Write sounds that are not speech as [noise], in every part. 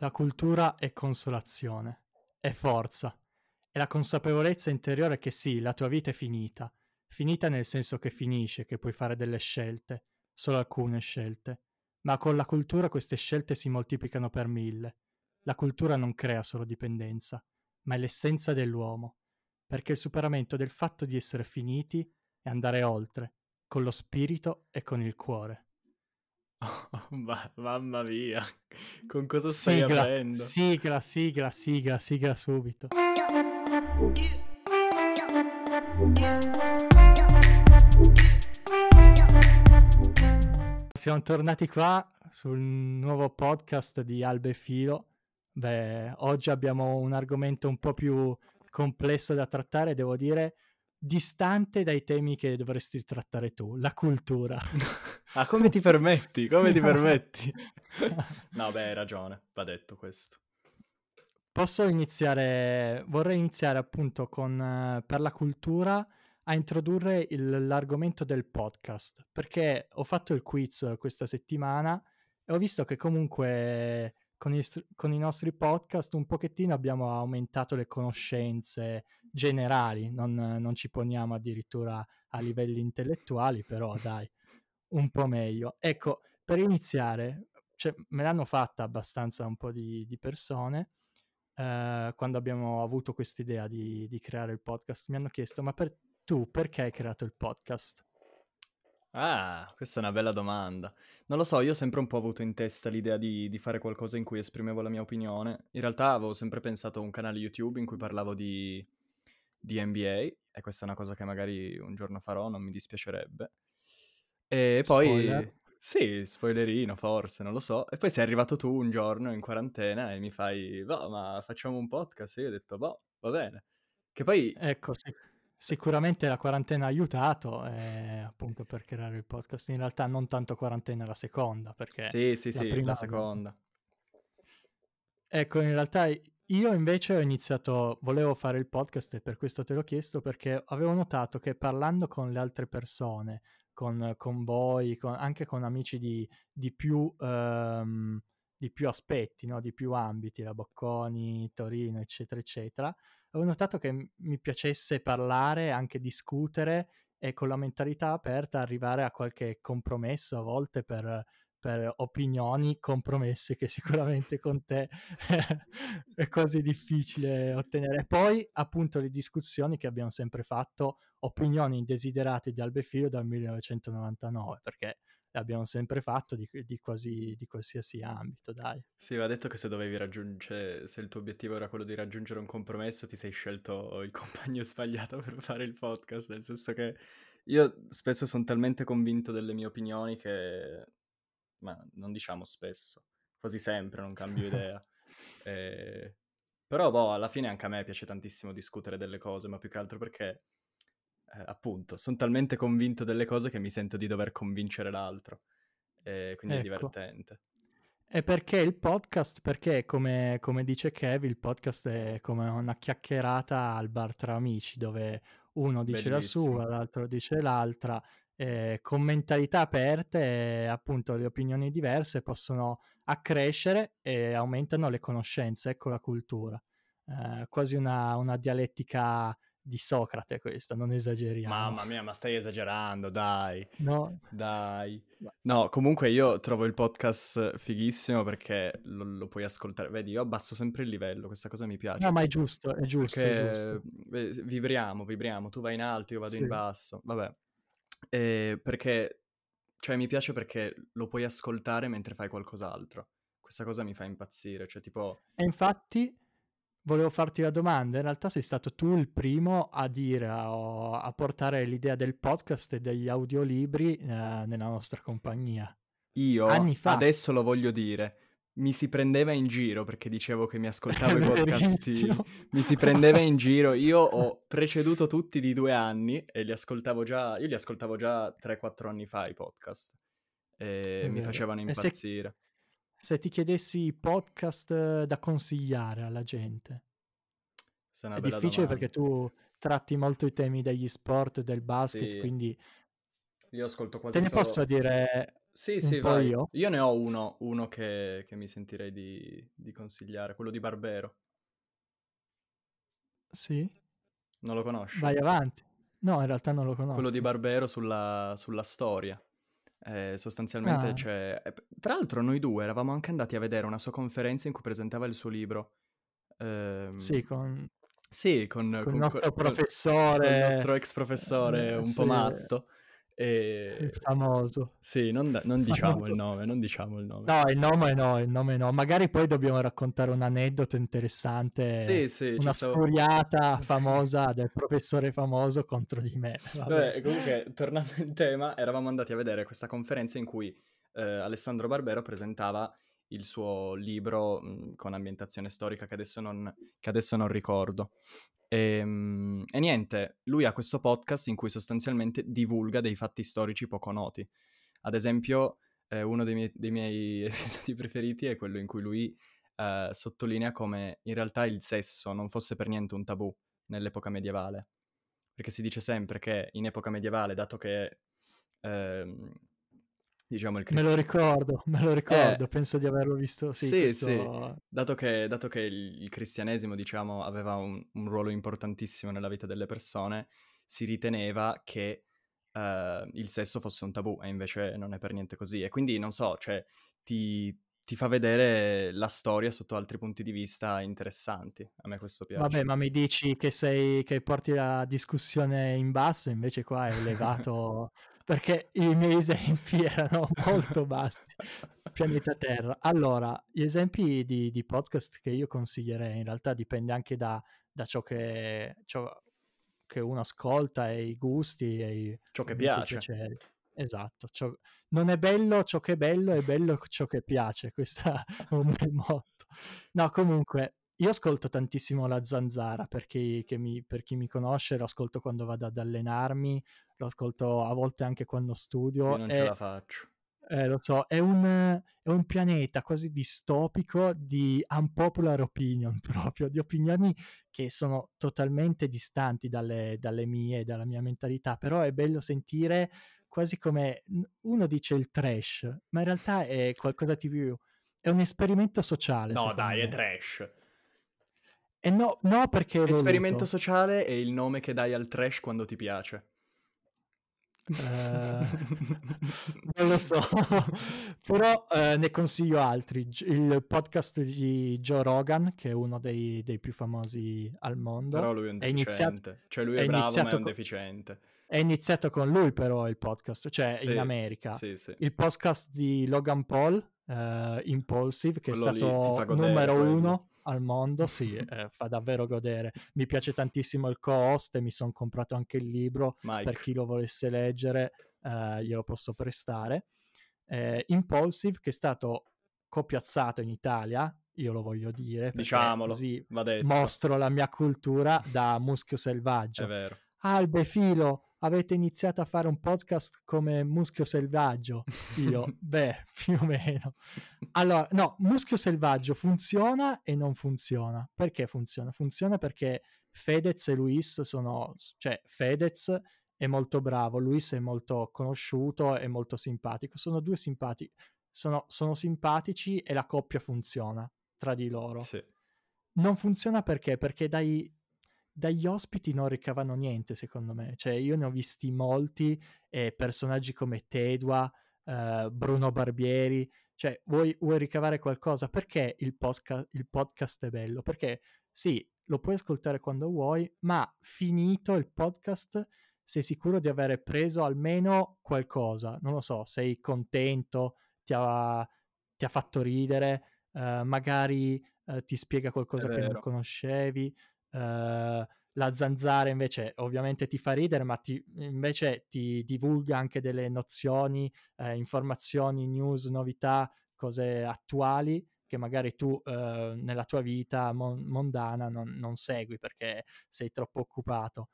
La cultura è consolazione, è forza, è la consapevolezza interiore che sì, la tua vita è finita, finita nel senso che finisce, che puoi fare delle scelte, solo alcune scelte, ma con la cultura queste scelte si moltiplicano per mille. La cultura non crea solo dipendenza, ma è l'essenza dell'uomo, perché il superamento del fatto di essere finiti è andare oltre, con lo spirito e con il cuore. Oh, [laughs] ma- mamma mia, con cosa stai Sigla, aprendo? sigla, sigla, sigla, sigla subito. Siamo tornati qua sul nuovo podcast di Albe Filo. Beh, oggi abbiamo un argomento un po' più complesso da trattare, devo dire, distante dai temi che dovresti trattare tu, la cultura. [laughs] Ah, come ti permetti? Come ti permetti? [laughs] No, beh, hai ragione, va detto questo. Posso iniziare, vorrei iniziare appunto con, eh, per la cultura, a introdurre il- l'argomento del podcast, perché ho fatto il quiz questa settimana e ho visto che comunque con i, str- con i nostri podcast un pochettino abbiamo aumentato le conoscenze generali, non, non ci poniamo addirittura a livelli intellettuali, però dai, un po' meglio. Ecco, per iniziare, cioè, me l'hanno fatta abbastanza un po' di, di persone eh, quando abbiamo avuto quest'idea di, di creare il podcast. Mi hanno chiesto, ma per, tu perché hai creato il podcast? Ah, questa è una bella domanda. Non lo so, io ho sempre un po' avuto in testa l'idea di, di fare qualcosa in cui esprimevo la mia opinione. In realtà avevo sempre pensato a un canale YouTube in cui parlavo di, di NBA, e questa è una cosa che magari un giorno farò, non mi dispiacerebbe. E poi... Spoiler. Sì, spoilerino forse, non lo so. E poi sei arrivato tu un giorno in quarantena e mi fai, boh, ma facciamo un podcast? E io ho detto, boh, va bene. Che poi... Ecco, sì. Sicuramente la quarantena ha aiutato eh, appunto per creare il podcast. In realtà non tanto quarantena la seconda, perché Sì, sì, la sì, prima la seconda. Ecco, in realtà io invece ho iniziato, volevo fare il podcast e per questo te l'ho chiesto perché avevo notato che parlando con le altre persone, con, con voi, con- anche con amici di, di più, ehm, di più aspetti, no? di più ambiti, la Bocconi, Torino, eccetera, eccetera, avevo notato che mi piacesse parlare, anche discutere e con la mentalità aperta arrivare a qualche compromesso a volte per per opinioni compromesse che sicuramente con te [laughs] è quasi difficile ottenere. Poi, appunto, le discussioni che abbiamo sempre fatto, opinioni indesiderate di Albefilo dal 1999, perché le abbiamo sempre fatto di, di quasi di qualsiasi ambito, dai. Sì, va detto che se dovevi raggiungere, se il tuo obiettivo era quello di raggiungere un compromesso, ti sei scelto il compagno [laughs] sbagliato per fare il podcast, nel senso che io spesso sono talmente convinto delle mie opinioni che, ma non diciamo spesso, quasi sempre non cambio idea. [laughs] Eh, Però, boh, alla fine anche a me piace tantissimo discutere delle cose, ma più che altro perché, eh, appunto, sono talmente convinto delle cose che mi sento di dover convincere l'altro. E quindi è Ecco. divertente. E perché il podcast? Perché come, come dice Kev, il podcast è come una chiacchierata al bar tra amici, dove uno dice Bellissimo. la sua, l'altro dice l'altra, eh, con mentalità aperte e appunto le opinioni diverse possono accrescere e aumentano le conoscenze, ecco la cultura. Eh, quasi una, una dialettica di Socrate questa, non esageriamo. Mamma mia, ma stai esagerando, dai. No? Dai. No, comunque io trovo il podcast fighissimo perché lo, lo puoi ascoltare. Vedi, io abbasso sempre il livello, questa cosa mi piace. No, ma è giusto, è giusto, è giusto. beh, vibriamo, vibriamo. Tu vai in alto, io vado in Sì. basso. Vabbè. E perché, cioè, mi piace perché lo puoi ascoltare mentre fai qualcos'altro. Questa cosa mi fa impazzire. Cioè, tipo, E infatti volevo farti la domanda, in realtà sei stato tu il primo a dire, a, a portare l'idea del podcast e degli audiolibri eh, nella nostra compagnia. io Anni fa. adesso lo voglio dire. Mi si prendeva in giro perché dicevo che mi ascoltavo i [laughs] podcast. Mi si prendeva in giro. [laughs] Io ho preceduto tutti di due anni e li ascoltavo già. Io li ascoltavo già 3-4 anni fa i podcast. E mi facevano E se- impazzire. Se ti chiedessi podcast eh, da consigliare alla gente, è difficile domanda. perché tu tratti molto i temi degli sport, del basket, Sì. quindi Io ascolto quasi te ne solo. posso dire, Sì, sì, vai. io. Io ne ho uno, uno che, che mi sentirei di, di consigliare, quello di Barbero. Sì? Non lo conosci? Vai avanti. No, in realtà non lo Quello di conosco. Barbero sulla, sulla storia. Eh, sostanzialmente Ah, c'è... eh, Tra l'altro noi due eravamo anche andati a vedere una sua conferenza in cui presentava il suo libro. Ehm, sì, con, Sì, con, con il con- nostro con- professore. col nostro ex professore eh, un sì, po' matto. Il E... famoso. Sì, non, da- non diciamo Famoso. il nome, non diciamo il nome. No, il nome no, il nome no. Magari poi dobbiamo raccontare un aneddoto interessante, Sì, sì, una stavo- spuriata [laughs] famosa del professore famoso contro di me. Vabbè. Vabbè, comunque, tornando in tema, eravamo andati a vedere questa conferenza in cui eh, Alessandro Barbero presentava il suo libro mh, con ambientazione storica che adesso non, che adesso non ricordo. E, mh, e niente, lui ha questo podcast in cui sostanzialmente divulga dei fatti storici poco noti. Ad esempio, eh, uno dei miei, dei miei [laughs] episodi preferiti è quello in cui lui eh, sottolinea come in realtà il sesso non fosse per niente un tabù nell'epoca medievale. Perché si dice sempre che in epoca medievale, dato che ehm, diciamo il Me lo ricordo, [laughs] me lo ricordo, penso di averlo visto, sì, Sì, questo... sì, dato che, dato che il, cristianesimo, diciamo, aveva un, un ruolo importantissimo nella vita delle persone, si riteneva che eh, il sesso fosse un tabù e invece non è per niente così. E quindi, non so, cioè, ti, ti fa vedere la storia sotto altri punti di vista interessanti. A me questo piace. Vabbè, ma mi dici che sei che porti la discussione in basso, invece qua è elevato [laughs] perché i miei esempi [laughs] erano molto bassi. Pianeta Terra. Allora, gli esempi di, di podcast che io consiglierei in realtà dipende anche da, da ciò, che, ciò che uno ascolta e i gusti e i, Ciò che piace. piaceri. Esatto, ciò- non è bello ciò che è bello, è bello ciò che piace. Questo è un bel motto. No, comunque, io ascolto tantissimo la zanzara perché che mi- per chi mi conosce lo ascolto quando vado ad allenarmi, lo ascolto a volte anche quando studio. Io non ce e- la faccio. eh, lo so, è un, è un pianeta quasi distopico di unpopular opinion [laughs] proprio, di opinioni che sono totalmente distanti dalle, dalle mie, dalla mia mentalità, però è bello sentire quasi come uno dice il trash, ma in realtà è qualcosa di più, è un esperimento sociale. No, dai, è me. trash. E no, no perché è Esperimento voluto. sociale è il nome che dai al trash quando ti piace. Eh, non lo so, [laughs] però eh, ne consiglio altri. Il podcast di Joe Rogan, che è uno dei, dei più famosi al mondo, Però lui è un è iniziato. Cioè lui è, è bravo, ma è un deficiente. è iniziato con lui però il podcast, cioè Sì, in America. Sì, sì. Il podcast di Logan Paul, eh, Impulsive, che Quello è stato numero uno al mondo, [laughs] sì, eh, fa davvero godere. Mi piace tantissimo il co-host e mi sono comprato anche il libro Mike. per chi lo volesse leggere, eh, glielo posso prestare. Eh, Impulsive, che è stato copiazzato in Italia, io lo voglio dire, Diciamolo, così mostro la mia cultura da Muschio È Selvaggio. vero. Albe Filo, avete iniziato a fare un podcast come Muschio Selvaggio? [laughs] Io, beh, più o meno. Allora, no, Muschio Selvaggio funziona e non funziona. Perché funziona? Funziona perché Fedez e Luis sono, cioè Fedez è molto bravo, Luis è molto conosciuto e molto simpatico. Sono due simpatici, sono, sono simpatici e la coppia funziona tra di loro. Sì. Non funziona perché? Perché dai, dagli ospiti non ricavano niente, secondo me. Cioè, io ne ho visti molti, eh, personaggi come Tedua, eh, Bruno Barbieri. Cioè, vuoi, vuoi ricavare qualcosa? Perché il, posca- il podcast è bello? Perché sì, lo puoi ascoltare quando vuoi, ma finito il podcast sei sicuro di avere preso almeno qualcosa. Non lo so, sei contento, ti ha, ti ha fatto ridere, eh, magari eh, ti spiega qualcosa che non conoscevi. Eh, la zanzara invece ovviamente ti fa ridere, ma ti, invece ti divulga anche delle nozioni, eh, informazioni, news, novità, cose attuali che magari tu eh, nella tua vita mon- mondana non, non segui perché sei troppo occupato.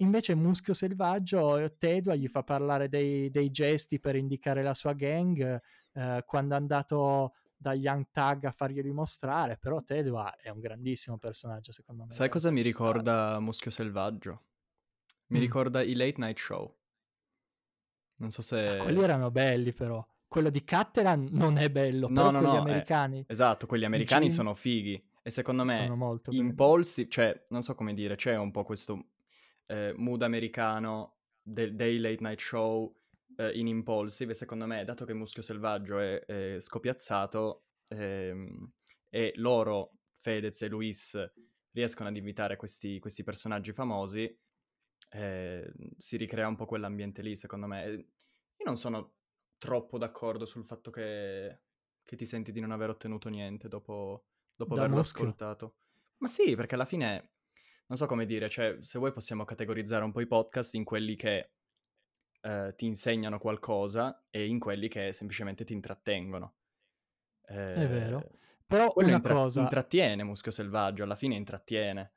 Invece Muschio Selvaggio, Tedua gli fa parlare dei, dei gesti per indicare la sua gang, eh, quando è andato da Young Tag a farglieli mostrare, però Tedua è un grandissimo personaggio secondo me. Sai cosa mi ricorda Muschio Selvaggio? Mi Mm. ricorda i late night show. Non so Ah, quelli se... erano belli però. quello di Cattelan non è bello, No, però no, quelli no, eh, americani esatto, quelli americani Jim sono fighi e secondo me polsi cioè, non so come dire, c'è un po' questo, ehm, mood americano del dei late night show, ehm, in Impulsive secondo me, dato che Muschio Selvaggio è è scopiazzato, ehm, e loro, Fedez e Luis, riescono ad invitare questi questi personaggi famosi, ehm, si ricrea un po' quell'ambiente lì secondo me. Io non sono troppo d'accordo sul fatto che che ti senti di non aver ottenuto niente dopo dopo Da averlo Muschio? ascoltato. Ma sì, perché alla fine non so come dire, cioè se vuoi possiamo categorizzare un po' i podcast in quelli che, ehm, ti insegnano qualcosa e in quelli che semplicemente ti intrattengono. È vero. Ehm, Però una intra cosa intrattiene Muschio Selvaggio, alla fine intrattiene.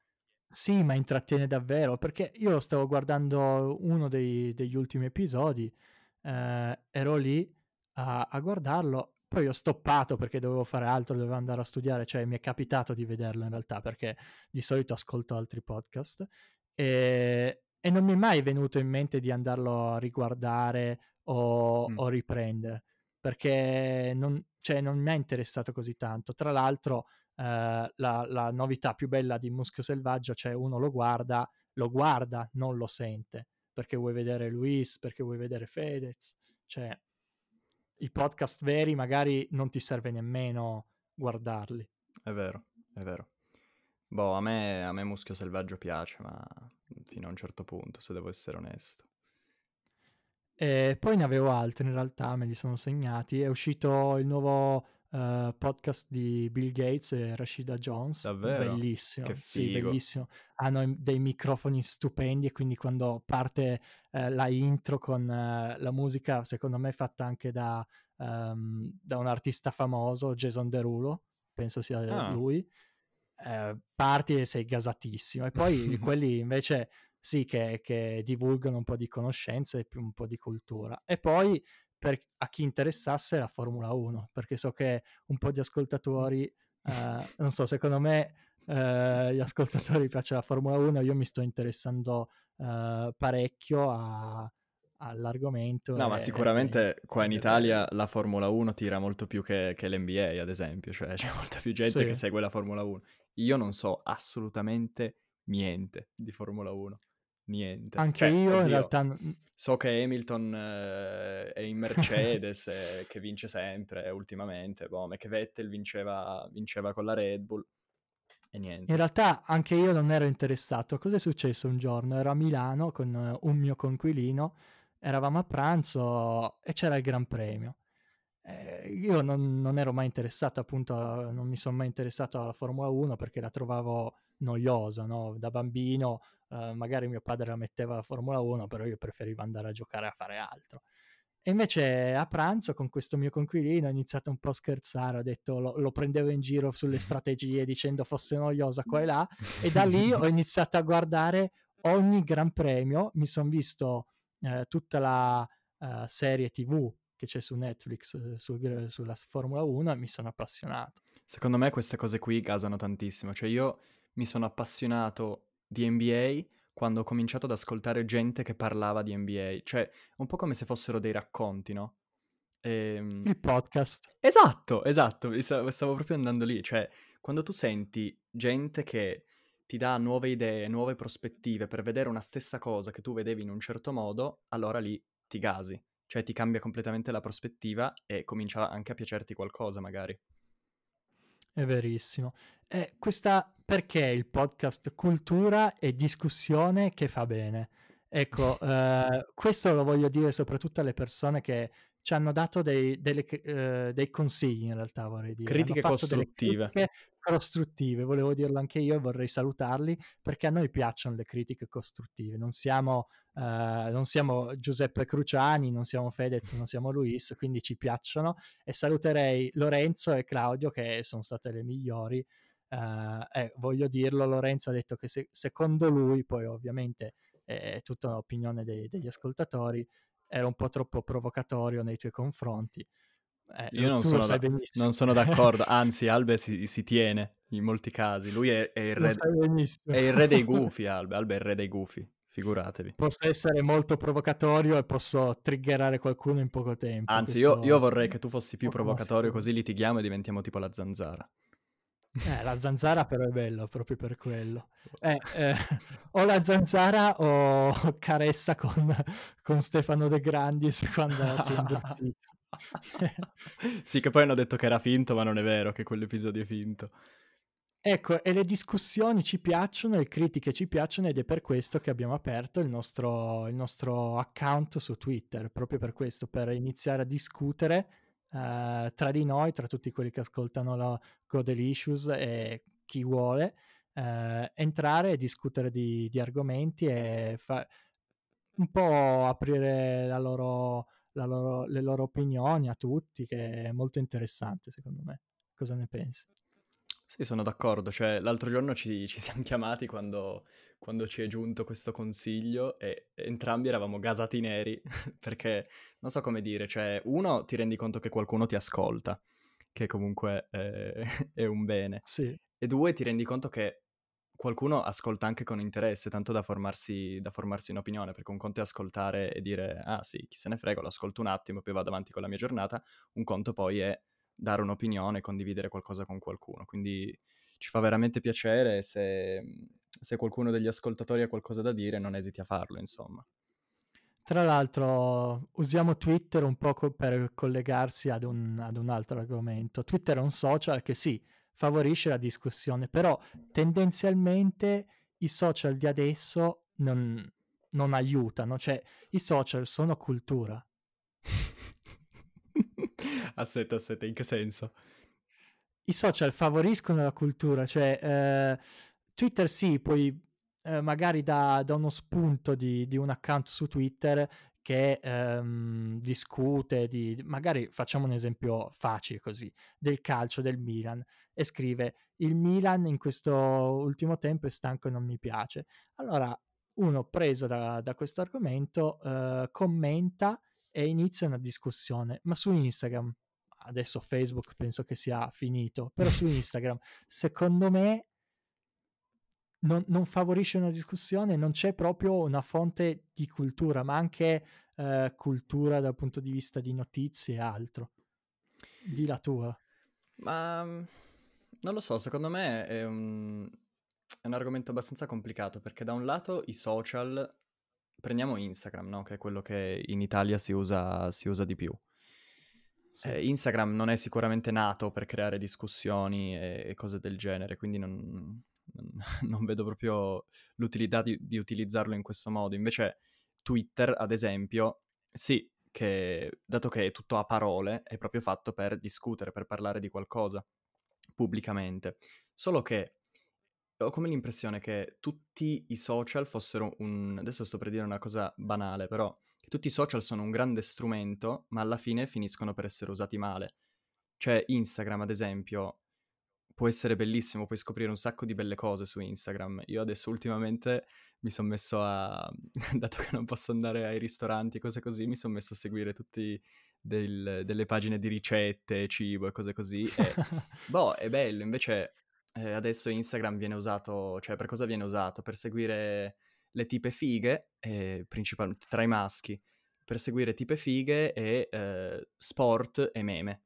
sì, ma intrattiene davvero, perché io stavo guardando uno dei degli ultimi episodi, ehm, ero lì a a guardarlo, poi ho stoppato perché dovevo fare altro, dovevo andare a studiare, cioè mi è capitato di vederlo in realtà, perché di solito ascolto altri podcast, ehm, e non mi è mai venuto in mente di andarlo a riguardare o Mh. o riprendere, perché non cioè non mi ha interessato così tanto. Tra l'altro, ehm, la la novità più bella di Muschio Selvaggio, cioè uno lo guarda lo guarda, non lo sente, perché vuoi vedere Luis, perché vuoi vedere Fedez, cioè i podcast veri magari non ti serve nemmeno guardarli. È vero, è vero. Boh, a me a me Muschio Selvaggio piace, ma fino a un certo punto, se devo essere onesto. E poi ne avevo altri in realtà, me li sono segnati. È uscito il nuovo, ehm, podcast di Bill Gates e Rashida Jones, Davvero? Bellissimo, sì bellissimo. Hanno dei microfoni stupendi e quindi quando parte, ehm, la intro con la musica, secondo me fatta anche da ehm, da un artista famoso, Jason Derulo, penso sia Ah. lui, ehm, parti e sei gasatissimo. E poi [laughs] quelli invece sì, che che divulgano un po' di conoscenze e un po' di cultura. E poi per a chi interessasse la Formula 1, perché so che un po' di ascoltatori, ehm, non so, secondo me, ehm, gli ascoltatori piace la Formula 1, io mi sto interessando, ehm, parecchio a all'argomento No, ma e sicuramente qua in Italia la Formula 1 tira molto più che che l'NBA, ad esempio, cioè c'è molta più gente che Sì. segue la Formula 1. Io non so assolutamente niente di Formula 1, niente. Anche Cioè, io in oddio, realtà n so che Hamilton è in [laughs] Mercedes e che vince sempre ultimamente, boh, che Vettel vinceva vinceva con la Red Bull e In niente. realtà anche io non ero interessato. Cos'è successo un giorno? Ero a Milano con un mio coinquilino, eravamo a pranzo e c'era il Gran Premio. Ehm, io non non ero mai interessato appunto non mi son mai interessato alla Formula 1 perché la trovavo noiosa, no, da bambino, ehm, magari mio padre la metteva la Formula 1, però io preferivo andare a giocare a fare altro. E invece a pranzo con questo mio coinquilino ho iniziato un po' a scherzare, ho detto lo lo prendevo in giro sulle strategie dicendo fosse noiosa qua e là, e da lì ho iniziato a guardare ogni Gran Premio, mi son visto, ehm, tutta la, ehm, serie TV che c'è su Netflix sul gr sulla Formula 1 e mi sono appassionato. Secondo me queste cose qui gasano tantissimo. Cioè io mi sono appassionato di NBA quando ho cominciato ad ascoltare gente che parlava di NBA, cioè un po' come se fossero dei racconti, no, ehm Il podcast. Esatto, esatto, stavo proprio andando lì, cioè quando tu senti gente che ti dà nuove idee, nuove prospettive per vedere una stessa cosa che tu vedevi in un certo modo, allora lì ti gasi. Cioè ti cambia completamente la prospettiva e comincia anche a piacerti qualcosa magari. È verissimo. E questa perché il podcast cultura e discussione che fa bene? Ecco, [laughs] ehm, questo lo voglio dire soprattutto alle persone che ci hanno dato dei delle c ehm, dei consigli in realtà vorrei dire. Critiche costruttive. critiche costruttive, volevo dirlo anche io e vorrei salutarli perché a noi piacciono le critiche costruttive. Non siamo, ehm, non siamo Giuseppe Cruciani, non siamo Fedez, non siamo Luis, quindi ci piacciono e saluterei Lorenzo e Claudio che son state le migliori. Ehm, e voglio dirlo, Lorenzo ha detto che se secondo lui, poi ovviamente è tutta un'opinione dei degli ascoltatori, era un po' troppo provocatorio nei tuoi confronti. Eh, Io non sono da non sono d'accordo, [laughs] anzi Albe si si tiene in molti casi. Lui è è il re è il re dei [laughs] gufi Albe, Albe è il re dei gufi, figuratevi. Posso essere molto provocatorio e posso triggerare qualcuno in poco tempo. Anzi, io, io, vorrei che tu fossi più provocatorio, così litighiamo e diventiamo tipo la zanzara. Eh, la zanzara però è bello, proprio per quello. [laughs] Eh, eh, [laughs] o la zanzara o [laughs] Caressa con, con Stefano De Grandis quando si è imbottito. sì, che poi hanno detto che era finto, ma non è vero che quell'episodio è finto. Ecco, e le discussioni ci piacciono, le critiche ci piacciono ed è per questo che abbiamo aperto il nostro, il nostro account su Twitter, proprio per questo, per iniziare a discutere uh, tra di noi, tra tutti quelli che ascoltano la Godelicious e chi vuole, uh, entrare e discutere di, di argomenti e fa- un po' aprire la loro, la loro, le loro opinioni a tutti, che è molto interessante secondo me. Cosa ne pensi? Sì, sono d'accordo. Cioè, l'altro giorno ci, ci [laughs] siamo chiamati quando, quando, ci è giunto questo consiglio e entrambi eravamo gasati neri [laughs] perché non so come dire, cioè, uno ti rendi conto che qualcuno ti ascolta, che comunque è, [laughs] è un bene, sì. e due ti rendi conto che qualcuno ascolta anche con interesse, tanto da formarsi, da formarsi un'opinione, perché un conto è ascoltare e dire, ah sì, chi se ne frega, lo ascolto un attimo, poi vado avanti con la mia giornata, un conto poi è dare un'opinione, condividere qualcosa con qualcuno. Quindi ci fa veramente piacere se, se qualcuno degli ascoltatori ha qualcosa da dire, non esiti a farlo, insomma. Tra l'altro usiamo Twitter un po' per collegarsi ad un, ad un, altro argomento. Twitter è un social che sì, favorisce la discussione, però tendenzialmente i social di adesso non, non aiutano, cioè i social sono cultura. Aspetta, aspetta, in che senso? I social favoriscono la cultura, cioè eh, Twitter sì, poi eh, magari da, da, uno spunto di, di, un account su Twitter che ehm, discute di, magari facciamo un esempio facile così, del calcio del Milan e scrive il Milan in questo ultimo tempo è stanco e non mi piace. Allora uno preso da, da questo argomento eh, commenta e inizia una discussione, ma su Instagram, adesso Facebook penso che sia finito, però su Instagram, [laughs] secondo me non, non, favorisce una discussione, non c'è proprio una fonte di cultura, ma anche eh, cultura dal punto di vista di notizie e altro. Di la tua. Ma non lo so, secondo me è un, è un argomento abbastanza complicato perché da un lato i social prendiamo Instagram, no? che è quello che in Italia si usa, si usa di più. Sì. Eh, Instagram non è sicuramente nato per creare discussioni e, e cose del genere, quindi non, non, [laughs] non vedo proprio l'utilità di, di, utilizzarlo in questo modo. Invece Twitter, ad esempio, sì, che dato che è tutto a parole, è proprio fatto per discutere, per parlare di qualcosa pubblicamente. Solo che ho come l'impressione che tutti i social fossero un... adesso sto per dire una cosa banale, però che tutti i social sono un grande strumento, ma alla fine finiscono per essere usati male. Cioè Instagram, ad esempio, può essere bellissimo, puoi scoprire un sacco di belle cose su Instagram. Io adesso ultimamente mi sono messo a... [laughs] dato che non posso andare ai ristoranti e cose così, mi sono messo a seguire tutti del, delle pagine di ricette, cibo e cose così. E, [laughs] boh, è bello, invece eh, adesso Instagram viene usato, cioè per cosa viene usato? Per seguire le tipe fighe, eh, principalmente tra i maschi, per seguire tipe fighe e eh, sport e meme.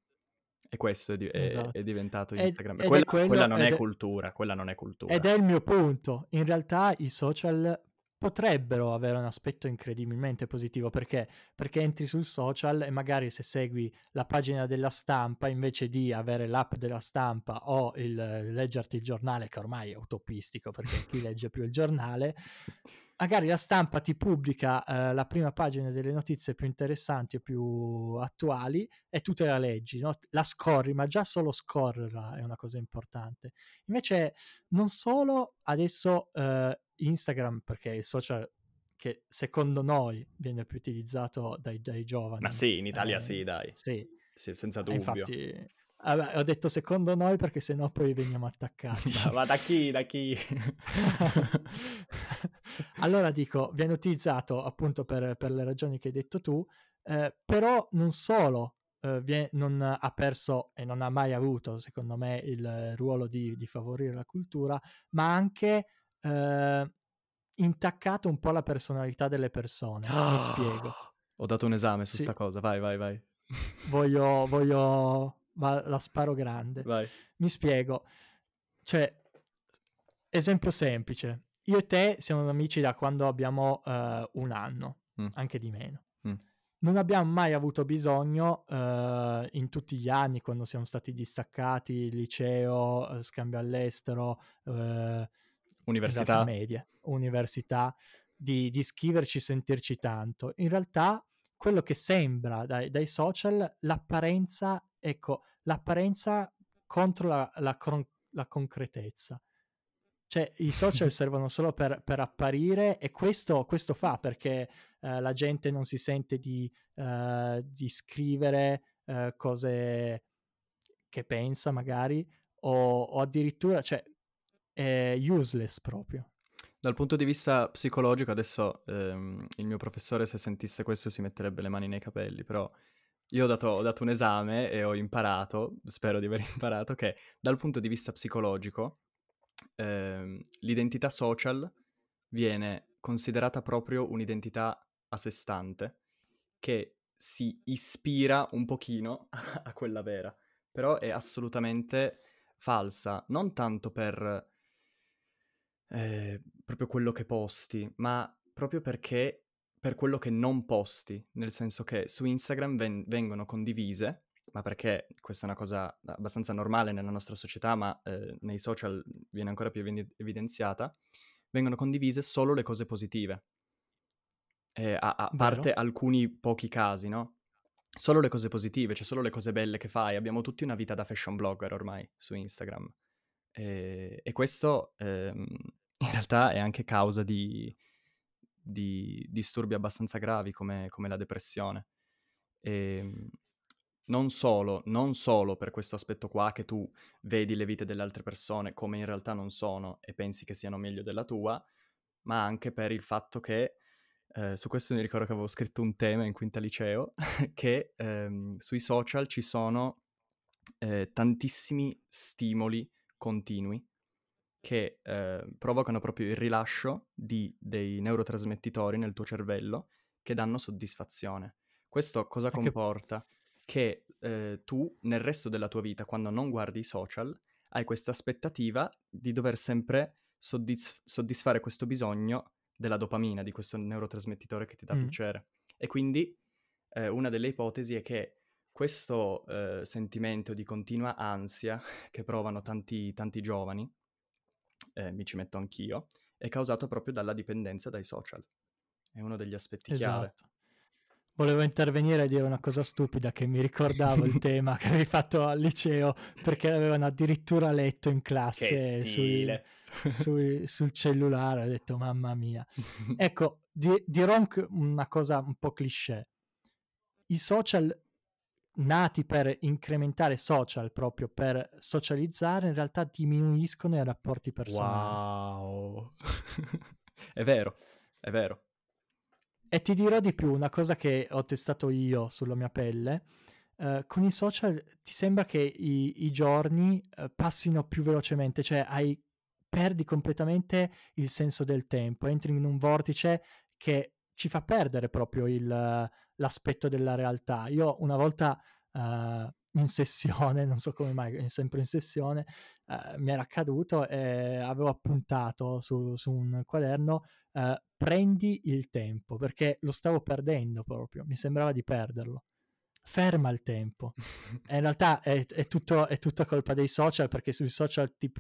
E questo è, di- esatto. è, è diventato Instagram. Ed, quella, quello, quella, non è cultura, quella non è cultura. Ed è il mio punto. In realtà i social potrebbero avere un aspetto incredibilmente positivo perché? perché entri sul social e magari se segui la pagina della stampa invece di avere l'app della stampa o il leggerti il giornale che ormai è utopistico perché chi legge più il giornale magari la stampa ti pubblica eh, la prima pagina delle notizie più interessanti o più attuali e tu te la leggi, no? la scorri, ma già solo scorrerla è una cosa importante. Invece non solo adesso eh, Instagram, perché è il social che secondo noi viene più utilizzato dai, dai giovani. Ma sì, in Italia eh, sì, dai. Sì. sì senza dubbio. Infatti Vabbè, ho detto secondo noi perché sennò poi veniamo attaccati. [laughs] Ma da chi? Da chi? [laughs] allora dico, viene utilizzato appunto per, per, le ragioni che hai detto tu, eh, però non solo eh, viene, non ha perso e non ha mai avuto, secondo me, il ruolo di, di favorire la cultura, ma anche eh, intaccato un po' la personalità delle persone. Mi spiego. [gasps] Ho dato un esame su Sì. sta cosa, vai, vai, vai. [laughs] Voglio, voglio, ma la sparo grande. Vai. Mi spiego. Cioè, esempio semplice. Io e te siamo amici da quando abbiamo eh, un anno, Mm. anche di meno. Mm. Non abbiamo mai avuto bisogno eh, in tutti gli anni, quando siamo stati distaccati, liceo, eh, scambio all'estero, eh, Università. medie, università, di, di scriverci, sentirci tanto. In realtà, quello che sembra dai, dai social, l'apparenza, ecco, l'apparenza contro la, la cron- la concretezza. Cioè, i social [laughs] servono solo per, per apparire e questo, questo fa perché eh, la gente non si sente di, eh, di scrivere eh, cose che pensa magari o, o addirittura, cioè, è useless proprio. Dal punto di vista psicologico, adesso ehm, il mio professore se sentisse questo si metterebbe le mani nei capelli, però io ho dato, ho dato un esame e ho imparato, spero di aver [laughs] imparato, che dal punto di vista psicologico ehm, l'identità social viene considerata proprio un'identità a sé stante che si ispira un pochino [laughs] a quella vera, però è assolutamente falsa, non tanto per eh, proprio quello che posti, ma proprio perché per quello che non posti, nel senso che su Instagram ven- vengono condivise, ma perché questa è una cosa abbastanza normale nella nostra società, ma eh, nei social viene ancora più evi- evidenziata, vengono condivise solo le cose positive. Eh, a, a parte alcuni pochi casi, no? Solo le cose positive, cioè solo le cose belle che fai. Abbiamo tutti una vita da fashion blogger ormai su Instagram. E, e questo ehm, [laughs] in realtà è anche causa di, di disturbi abbastanza gravi come, come la depressione. E, non solo, non solo per questo aspetto qua che tu vedi le vite delle altre persone come in realtà non sono e pensi che siano meglio della tua, ma anche per il fatto che, eh, su questo mi ricordo che avevo scritto un tema in quinta liceo, [laughs] che ehm, sui social ci sono eh, tantissimi stimoli continui che eh, provocano proprio il rilascio di dei neurotrasmettitori nel tuo cervello che danno soddisfazione. Questo cosa comporta? Che eh, tu nel resto della tua vita, quando non guardi i social, hai questa aspettativa di dover sempre soddisf- soddisfare questo bisogno della dopamina, di questo neurotrasmettitore che ti dà Mm. piacere. E quindi eh, una delle ipotesi è che questo eh, sentimento di continua ansia [laughs] che provano tanti, tanti giovani, eh, mi ci metto anch'io, è causato proprio dalla dipendenza dai social. È uno degli aspetti chiave. Esatto. Volevo intervenire e dire una cosa stupida che mi ricordavo il [laughs] tema che avevi fatto al liceo perché l'avevano addirittura letto in classe sui- sui- [laughs] sul cellulare. Ho detto mamma mia. Ecco, di- dirò una cosa un po' cliché. I social nati per incrementare social proprio per socializzare in realtà diminuiscono i rapporti personali. wow! [laughs] è vero, è vero. E ti dirò di più, una cosa che ho testato io sulla mia pelle, eh, con i social ti sembra che i, i giorni eh, passino più velocemente, cioè hai, perdi completamente il senso del tempo, entri in un vortice che ci fa perdere proprio il, l'aspetto della realtà. Io una volta eh, in sessione, [laughs] non so come mai, sempre in sessione, eh, mi era accaduto e avevo appuntato su, su un quaderno eh, prendi il tempo perché lo stavo perdendo proprio, mi sembrava di perderlo. Ferma il tempo. [laughs] In realtà è, è tutto, è tutta colpa dei social perché sui social ti,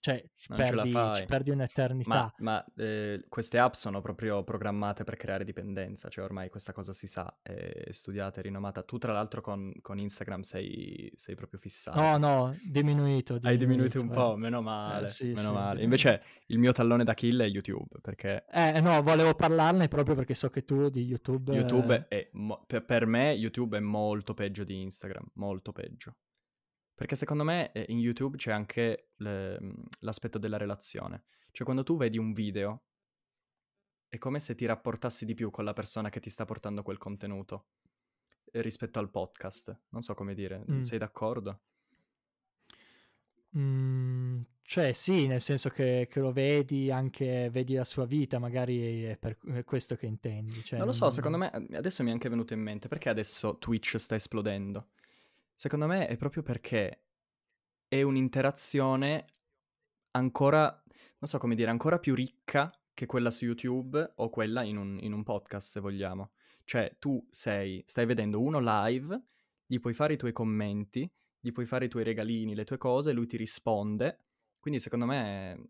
cioè, ci, perdi, ci perdi un'eternità. Ma, ma, eh, queste app sono proprio programmate per creare dipendenza, cioè ormai questa cosa si sa, è studiata, è rinomata. Tu tra l'altro con, con Instagram sei, sei proprio fissato. No, no, diminuito. Hai diminuito un eh. po', meno male, Eh, sì, meno sì, male. diminuito. Invece il mio tallone d'Achille è YouTube, perché Eh, no, volevo parlarne proprio perché so che tu di YouTube... YouTube eh, è, mo- per, per me YouTube è molto peggio di Instagram, molto peggio. Perché secondo me eh, in YouTube c'è anche le- l'aspetto della relazione. Cioè quando tu vedi un video è come se ti rapportassi di più con la persona che ti sta portando quel contenuto eh, rispetto al podcast. Non so come dire, Mm. sei d'accordo? mm, Cioè sì, nel senso che, che lo vedi, anche vedi la sua vita, magari è per è questo che intendi. Cioè, Non lo non- so, secondo me adesso mi è anche venuto in mente perché adesso Twitch sta esplodendo. Secondo me è proprio perché è un'interazione ancora, non so come dire, ancora più ricca che quella su YouTube o quella in un, in un podcast, se vogliamo. Cioè, tu sei, stai vedendo uno live, gli puoi fare i tuoi commenti, gli puoi fare i tuoi regalini, le tue cose, lui ti risponde. Quindi secondo me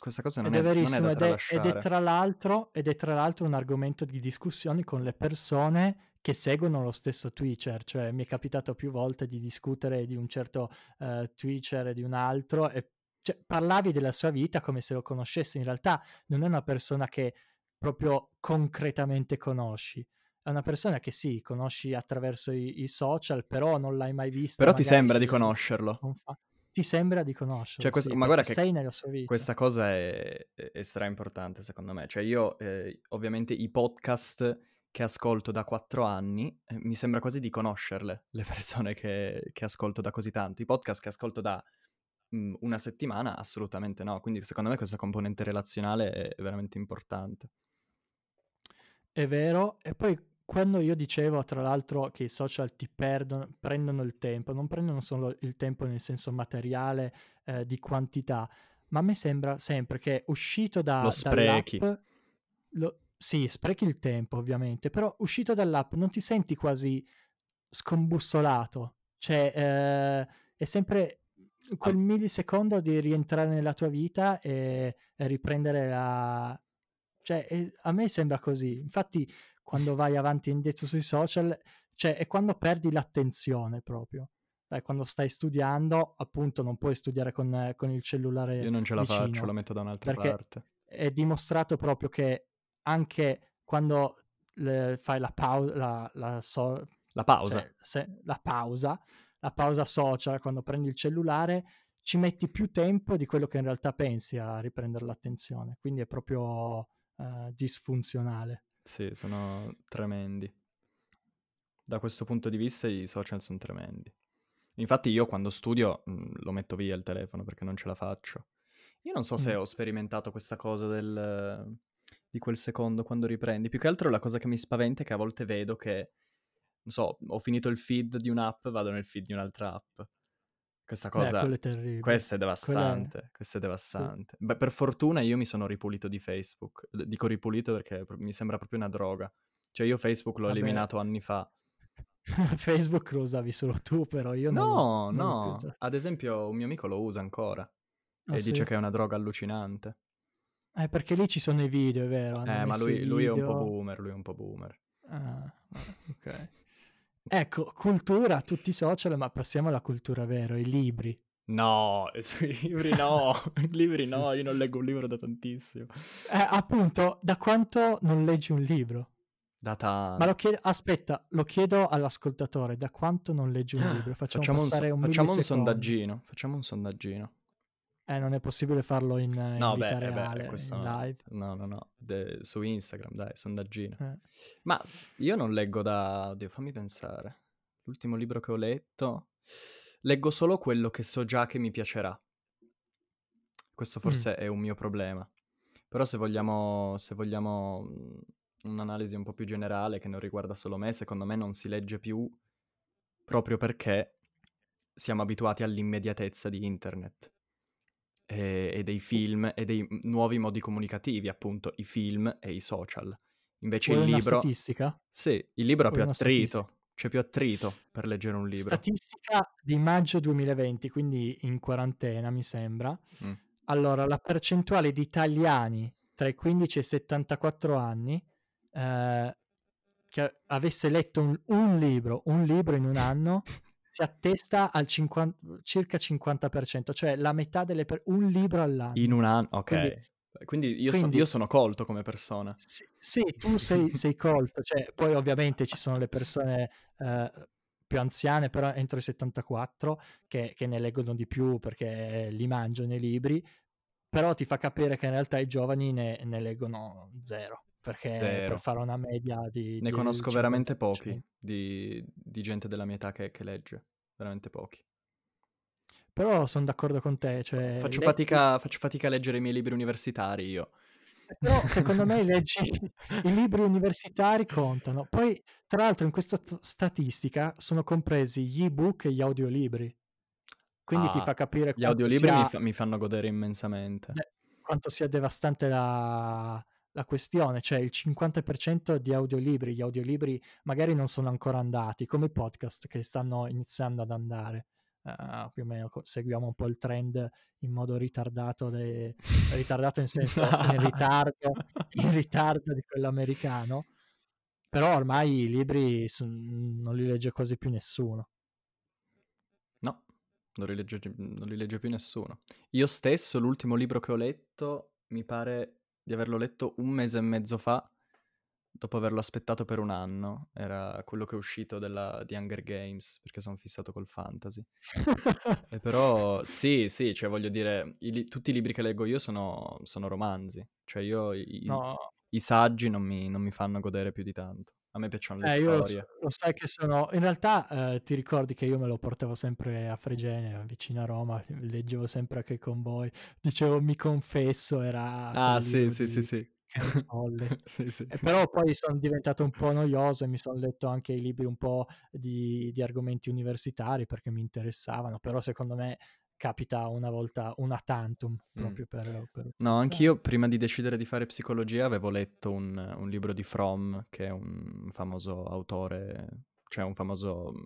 questa cosa non Ed è, è non è verissimo, ed è, ed è tra l'altro, ed è tra l'altro un argomento di discussione con le persone che seguono lo stesso Twitcher, cioè mi è capitato più volte di discutere di un certo eh, Twitcher e di un altro e cioè, parlavi della sua vita come se lo conoscessi, in realtà non è una persona che proprio concretamente conosci, è una persona che sì, conosci attraverso i, i social, però non l'hai mai vista. Però ti sembra di conoscerlo. fa- Ti sembra di conoscerlo, Cioè, questo- sì, ma guarda che sei nella sua vita. Questa cosa è, è, è stra importante secondo me. Cioè io, eh, ovviamente, i podcast che ascolto da quattro anni, eh, mi sembra quasi di conoscerle, le persone che, che ascolto da così tanto. I podcast che ascolto da mm, una settimana, assolutamente no. Quindi secondo me questa componente relazionale è veramente importante. È vero, e poi quando io dicevo tra l'altro che i social ti perdono, prendono il tempo, non prendono solo il tempo nel senso materiale eh, di quantità, ma a me sembra sempre che uscito da, Lo sprechi. lo- sì, sprechi il tempo ovviamente, però uscito dall'app non ti senti quasi scombussolato, cioè eh, è sempre quel Ah. millisecondo di rientrare nella tua vita e, e riprendere la... Cioè, è- a me sembra così. Infatti, quando vai avanti e indietro sui social, cioè, è quando perdi l'attenzione proprio. Dai, quando stai studiando, appunto, non puoi studiare con, con il cellulare Io non ce la vicino, faccio, lo metto da un'altra parte. è dimostrato proprio che anche quando le- fai la pausa, la, la so- La pausa. cioè, se- la pausa, la pausa social, quando prendi il cellulare, ci metti più tempo di quello che in realtà pensi a riprendere l'attenzione. Quindi è proprio eh, disfunzionale. Sì, sono tremendi. Da questo punto di vista i social sono tremendi. Infatti io quando studio mh, lo metto via il telefono perché non ce la faccio. Io non so se Mm. ho sperimentato questa cosa del, di quel secondo quando riprendi. Più che altro la cosa che mi spaventa è che a volte vedo che, non so, ho finito il feed di un'app, vado nel feed di un'altra app. Questa Eh, cosa, quello è terribile. questa è Quella devastante, questa è devastante. Beh, per fortuna io mi sono ripulito di Facebook. Dico ripulito perché mi sembra proprio una droga. Cioè io Facebook l'ho Vabbè. eliminato anni fa. [laughs] Facebook lo usavi solo tu, però io non, No, non no. usato. Ad esempio un mio amico lo usa ancora Ah, e sì? dice che è una droga allucinante. Eh, perché lì ci sono i video, è vero? Hanno Eh, ma lui, lui è un po' boomer, lui è un po' boomer. Ah, ok. [laughs] Ecco, cultura, tutti i social, ma passiamo alla cultura vera, i libri. No, [laughs] sui libri no, i libri no, io non leggo un libro da tantissimo. Eh, appunto, da quanto non leggi un libro? Da Ma tanto. lo chiedo, aspetta, lo chiedo all'ascoltatore, da quanto non leggi un libro? Facciamo, Facciamo un, un, facciamo un sondaggino, facciamo un sondaggino. Eh, non è possibile farlo in, in No, vita beh, eh beh, reale, questo in no. live. No, no, no, de- su Instagram, dai, sondaggino. Eh. Ma io non leggo da... Oddio, fammi pensare. L'ultimo libro che ho letto... Leggo solo quello che so già che mi piacerà. Questo Mm. forse è un mio problema. Però se vogliamo, se vogliamo mh, un'analisi un po' più generale che non riguarda solo me, secondo me non si legge più proprio perché siamo abituati all'immediatezza di internet e, e dei film e dei nuovi modi comunicativi, appunto i film e i social. Invece Vuoi il una libro... statistica? Sì, il libro ha più una attrito, c'è più attrito per leggere un libro. Statistica di maggio 2020, quindi in quarantena mi sembra. Mm. Allora, la percentuale di italiani tra i 15 e i 74 anni eh, che avesse letto un, un libro, un libro in un anno, [laughs] si attesta al 50 circa 50%, cioè la metà delle per- un libro all'anno. In un anno, ok. Quindi- Quindi, io, so- quindi- io sono colto come persona. Sì, sì, tu sei, sei colto, cioè, poi ovviamente ci sono le persone eh, più anziane, però entro i 74, che, che ne leggono di più perché li mangiano i libri, però ti fa capire che in realtà i giovani ne, ne leggono zero, perché Zero. per fare una media di... Ne del conosco veramente 50%. pochi di, di gente della mia età che, che legge. Veramente pochi. Però sono d'accordo con te, cioè Faccio letti fatica, faccio fatica a leggere i miei libri universitari io. Eh, però secondo me leggi i libri universitari contano. Poi, tra l'altro, in questa st- statistica sono compresi gli ebook e gli audiolibri. Quindi ti Ah, fa capire gli audiolibri mi, sia, fa- mi fanno godere immensamente. de- quanto sia devastante la, la questione. Cioè, il 50% di audiolibri, gli audiolibri magari non sono ancora andati, come i podcast che stanno iniziando ad andare. Uh, più o meno seguiamo un po' il trend in modo ritardato, de- ritardato in senso [laughs] in ritardo, in ritardo di quello americano. Però ormai i libri son- non li legge quasi più nessuno. No, non li, legge, non li legge più nessuno. Io stesso, l'ultimo libro che ho letto, mi pare di averlo letto un mese e mezzo fa, dopo averlo aspettato per un anno. Era quello che è uscito della, di Hunger Games, perché sono fissato col fantasy. [laughs] E però, sì, sì, cioè voglio dire, i tutti i libri che leggo io sono, sono romanzi. Cioè io i, no, i saggi non mi, non mi fanno godere più di tanto. A me piacciono le Eh, io lo, storie. sai che sono. In realtà, eh, ti ricordi che io me lo portavo sempre a Fregene, vicino a Roma, leggevo sempre anche con voi. Dicevo, mi confesso, era Ah, sì, sì, sì, di sì. Follett. [laughs] Sì, sì. E però poi sono diventato un po' noioso e mi sono letto anche i libri un po' di, di argomenti universitari perché mi interessavano. Però secondo me capita una volta, una tantum, Mm. proprio per, per No, anch'io prima di decidere di fare psicologia avevo letto un, un libro di Fromm, che è un famoso autore, cioè un famoso mm,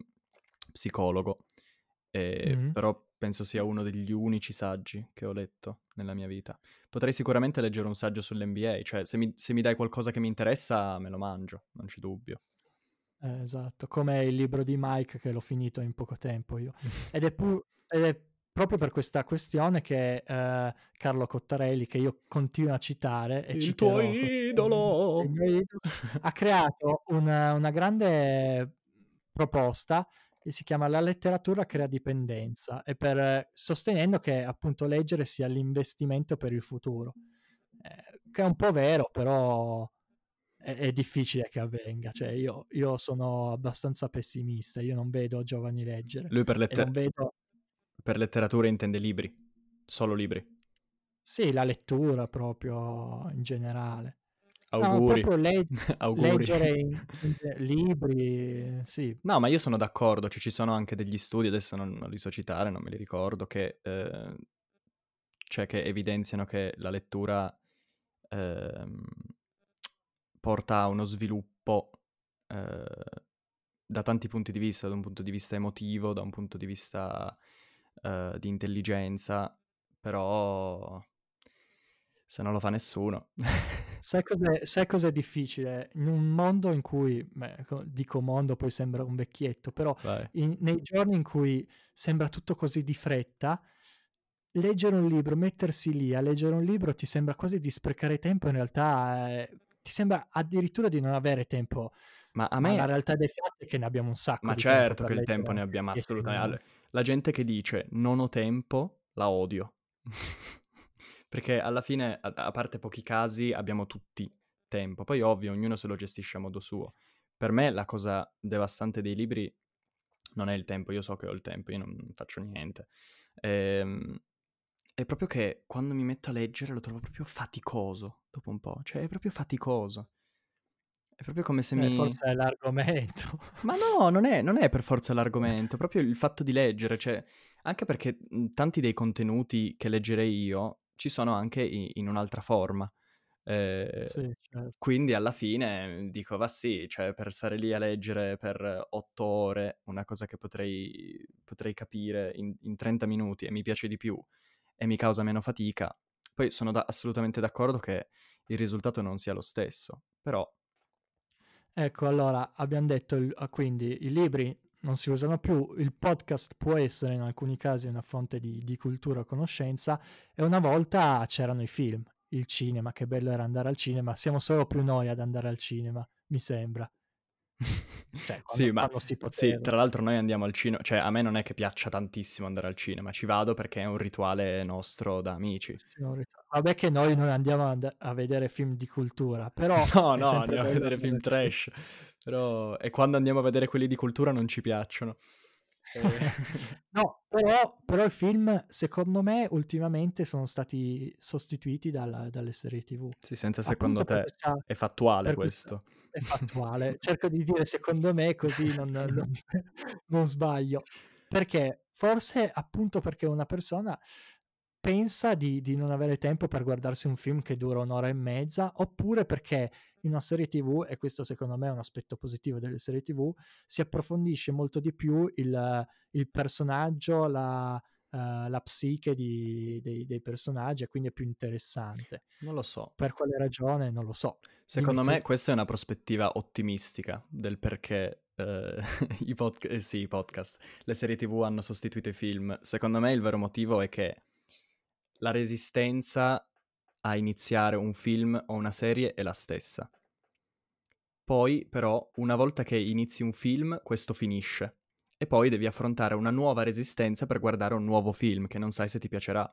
psicologo, e- Mhm. però penso sia uno degli unici saggi che ho letto nella mia vita. Potrei sicuramente leggere un saggio sull'NBA, cioè se mi, se mi dai qualcosa che mi interessa me lo mangio, non c'è dubbio. Eh, esatto, come il libro di Mike che l'ho finito in poco tempo io. [laughs] Ed è, pu- ed è proprio per questa questione che eh, Carlo Cottarelli, che io continuo a citare, e Il citerò tuo idolo! il ha creato una, una grande proposta che si chiama La letteratura crea dipendenza, e per, sostenendo che appunto leggere sia l'investimento per il futuro. Eh, che è un po' vero, però è, è difficile che avvenga. Cioè, io, io sono abbastanza pessimista, io non vedo giovani leggere Lui per, letter- non vedo, per letteratura intende libri, solo libri. sì, la lettura proprio in generale. No, Auguri. proprio le- [laughs] Auguri. leggere in, in libri, sì, No, ma io sono d'accordo, cioè, ci sono anche degli studi, adesso non, non li so citare, non me li ricordo, che, eh, cioè, che evidenziano che la lettura ehm, porta a uno sviluppo eh, da tanti punti di vista, da un punto di vista emotivo, da un punto di vista eh, di intelligenza, però se non lo fa nessuno. [laughs] Sai cos'è, sai cos'è difficile? In un mondo in cui, beh, co- dico mondo, poi sembra un vecchietto, però in- nei giorni in cui sembra tutto così di fretta, leggere un libro, mettersi lì a leggere un libro ti sembra quasi di sprecare tempo, in realtà eh, ti sembra addirittura di non avere tempo. Ma a Ma me... la realtà dei fatti è che ne abbiamo un sacco Ma certo che il tempo ne abbiamo 10 assolutamente. La gente che dice non ho tempo, la odio. [laughs] Perché alla fine, a, a parte pochi casi, abbiamo tutti tempo. Poi ovvio, ognuno se lo gestisce a modo suo. Per me la cosa devastante dei libri non è il tempo, io so che ho il tempo, io non faccio niente. Ehm, è proprio che quando mi metto a leggere lo trovo proprio faticoso dopo un po', cioè è proprio faticoso. È proprio come se Eh, mi... forse è l'argomento. [laughs] Ma no, non è, non è per forza l'argomento, è proprio il fatto di leggere, cioè, anche perché mh, tanti dei contenuti che leggerei io ci sono anche i- in un'altra forma. Eh, Sì, certo. quindi alla fine mh, dico, va sì, cioè per stare lì a leggere per otto ore una cosa che potrei, potrei capire in, in 30 minuti e mi piace di più e mi causa meno fatica. Poi sono da- assolutamente d'accordo che il risultato non sia lo stesso, però Ecco, allora abbiamo detto il- ah, quindi i libri non si usano più, il podcast può essere in alcuni casi una fonte di, di cultura conoscenza e una volta c'erano i film, il cinema, che bello era andare al cinema, siamo solo più noi ad andare al cinema, mi sembra. [laughs] Cioè, quando, sì, ma sì, tra l'altro noi andiamo al cinema, cioè a me non è che piaccia tantissimo andare al cinema, ci vado perché è un rituale nostro da amici. Vabbè che noi non andiamo ad- a vedere film di cultura, però [laughs] No, no, andiamo a vedere film trash, però e quando andiamo a vedere quelli di cultura non ci piacciono. no, però, però i film, secondo me, ultimamente sono stati sostituiti dalla, dalle serie TV. Sì, senza secondo te questa, è fattuale questo. Questa, è fattuale. Cerco di dire secondo me così non, non, [laughs] non sbaglio. Perché? Forse appunto perché una persona pensa di, di, non avere tempo per guardarsi un film che dura un'ora e mezza, oppure perché in una serie TV, e questo secondo me è un aspetto positivo delle serie TV, si approfondisce molto di più il, il personaggio, la, uh, la psiche di, dei, dei, personaggi, e quindi è più interessante. Non lo so. Per quale ragione? Non lo so. Secondo Dimmi me tu. questa è una prospettiva ottimistica del perché Uh, [laughs] i, pod- eh, sì, i podcast, le serie tv hanno sostituito i film. Secondo me il vero motivo è che la resistenza a iniziare un film o una serie è la stessa. Poi, però, una volta che inizi un film, questo finisce. E poi devi affrontare una nuova resistenza per guardare un nuovo film che non sai se ti piacerà.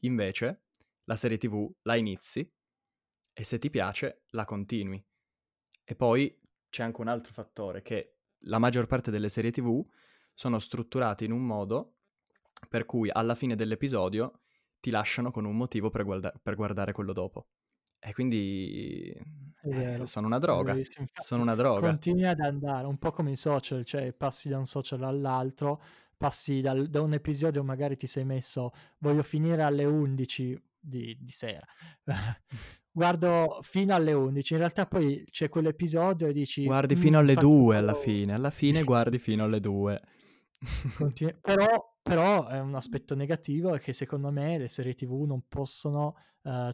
Invece, la serie TV la inizi e se ti piace la continui. E poi c'è anche un altro fattore che la maggior parte delle serie TV sono strutturate in un modo per cui alla fine dell'episodio ti lasciano con un motivo per, guarda- per guardare quello dopo. E quindi eh, sono una droga. Sono una droga. Continui ad andare, un po' come i social, cioè passi da un social all'altro, passi dal, da un episodio, magari ti sei messo, voglio finire alle 11 di, di sera. [laughs] Guardo fino alle 11, in realtà poi c'è quell'episodio e dici... Guardi fino alle 2 alla fine, alla [laughs] fine guardi fino alle 2. Continu- però, però, è un aspetto negativo è che secondo me le serie tv non possono, uh,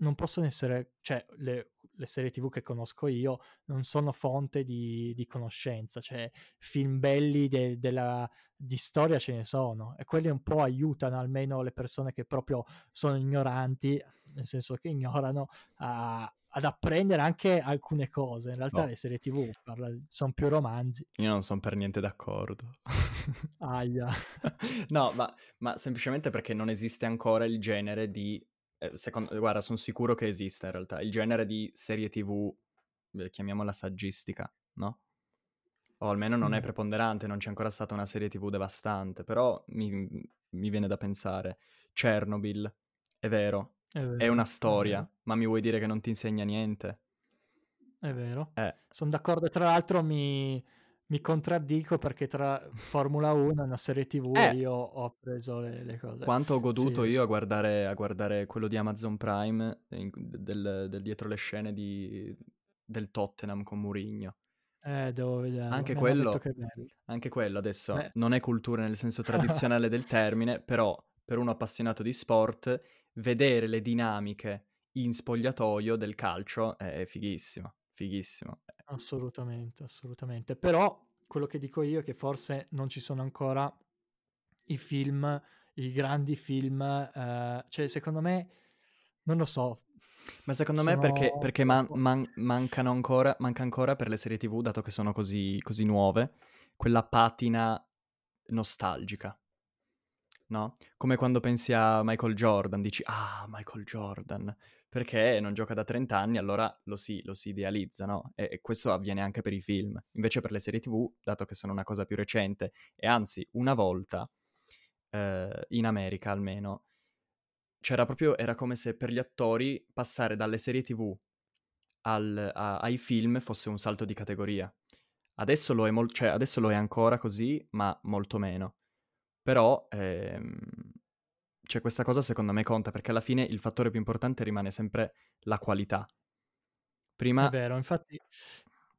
non possono essere, cioè le, le, serie tv che conosco io non sono fonte di, di conoscenza, cioè film belli de, della, di storia ce ne sono e quelli un po' aiutano almeno le persone che proprio sono ignoranti, nel senso che ignorano, a, ad apprendere anche alcune cose. In realtà no. le serie TV parla, sono più romanzi. Io non sono per niente d'accordo. [laughs] Aia. [laughs] no, ma, ma, semplicemente perché non esiste ancora il genere di... Eh, secondo, guarda, sono sicuro che esista in realtà. Il genere di serie TV, eh, chiamiamola saggistica, no? O almeno non mm. è preponderante, non c'è ancora stata una serie TV devastante. Però mi, mi viene da pensare. Chernobyl, è vero, è, vero, è una storia, è ma mi vuoi dire che non ti insegna niente? È vero. Eh. Sono d'accordo, tra l'altro mi, mi, contraddico perché tra Formula 1 e una serie TV eh. io ho preso le, le, cose. Quanto ho goduto sì. io a guardare, a guardare, quello di Amazon Prime in, del, del, dietro le scene di, del Tottenham con Murigno. Eh, devo vederlo. Anche quello, anche quello adesso Beh. non è cultura nel senso tradizionale del termine, [laughs] però per uno appassionato di sport vedere le dinamiche in spogliatoio del calcio è fighissimo, fighissimo. Assolutamente, assolutamente. Però quello che dico io è che forse non ci sono ancora i film, i grandi film, eh, cioè secondo me, non lo so. Ma secondo sono... me perché, perché man, man, mancano ancora, manca ancora per le serie tv, dato che sono così, così nuove, quella patina nostalgica no? Come quando pensi a Michael Jordan, dici, ah, Michael Jordan, perché non gioca da 30 anni, allora lo si, lo si idealizza, no? E, e, questo avviene anche per i film. Invece per le serie TV, dato che sono una cosa più recente, e anzi, una volta, eh, in America almeno, c'era proprio, era come se per gli attori passare dalle serie TV al, a, ai film fosse un salto di categoria. Adesso lo, è mol- cioè, adesso lo è ancora così, ma molto meno. Però ehm, cioè questa cosa secondo me conta perché alla fine il fattore più importante rimane sempre la qualità. Prima È vero, infatti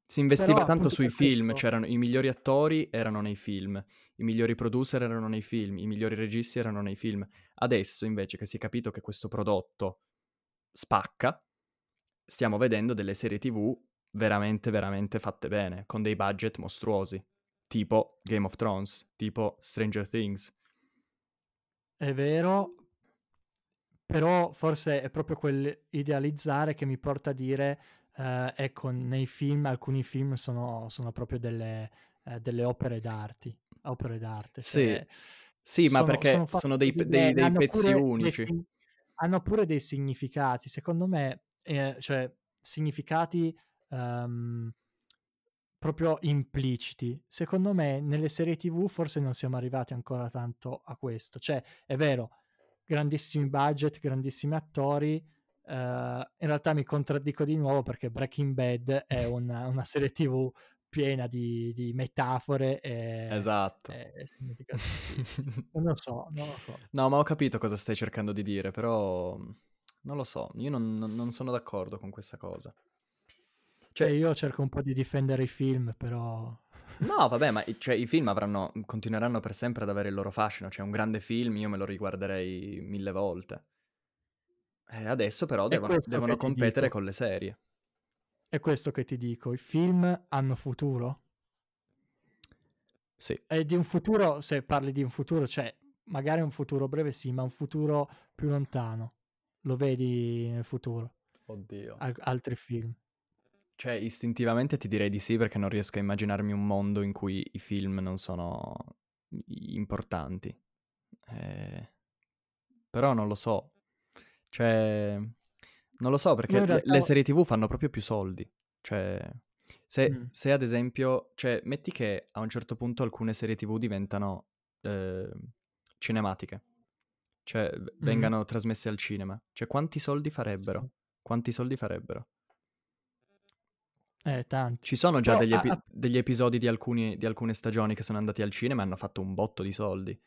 si investiva Però, tanto sui film, c'erano i migliori attori erano nei film, i migliori producer erano nei film, i migliori registi erano nei film. Adesso invece che si è capito che questo prodotto spacca, stiamo vedendo delle serie TV veramente veramente fatte bene, con dei budget mostruosi tipo Game of Thrones, tipo Stranger Things. È vero, però forse è proprio quell'idealizzare che mi porta a dire, eh, ecco, nei film, alcuni film sono, sono proprio delle, eh, delle, opere d'arte. Opere d'arte. Sì, sì sono, ma perché sono, sono dei, dei, dei pezzi unici. Dei, hanno pure dei significati, secondo me, eh, cioè significati um, proprio impliciti. Secondo me nelle serie TV forse non siamo arrivati ancora tanto a questo. Cioè, è vero, grandissimi budget, grandissimi attori. Uh, in realtà mi contraddico di nuovo perché Breaking Bad è una, una serie TV piena di, di metafore e, esatto. e non lo so, non lo so. No, ma ho capito cosa stai cercando di dire, però non lo so, io non, non sono d'accordo con questa cosa. Cioè, e io [laughs] cerco un po' di difendere i film, però... No, vabbè, ma cioè, i film avranno, continueranno per sempre ad avere il loro fascino. Cioè, un grande film io me lo riguarderei mille volte. E adesso però devono, devono competere con le serie. È questo che ti dico, i film hanno futuro? Sì. E di un futuro, se parli di un futuro, cioè magari un futuro breve sì, ma un futuro più lontano. Lo vedi nel futuro? Oddio. Al- altri film. Cioè, istintivamente ti direi di sì perché non riesco a immaginarmi un mondo in cui i film non sono importanti. Eh... Però non lo so. Cioè, non lo so perché realtà... le, serie TV fanno proprio più soldi. Cioè, se, mm. se, ad esempio, cioè, metti che a un certo punto alcune serie TV diventano eh, cinematiche, cioè mm. vengano trasmesse al cinema. Cioè, quanti soldi farebbero? Quanti soldi farebbero? Eh, tanti. Ci sono già Però, degli, epi- a... degli, episodi di, alcuni, di alcune stagioni che sono andati al cinema e hanno fatto un botto di soldi.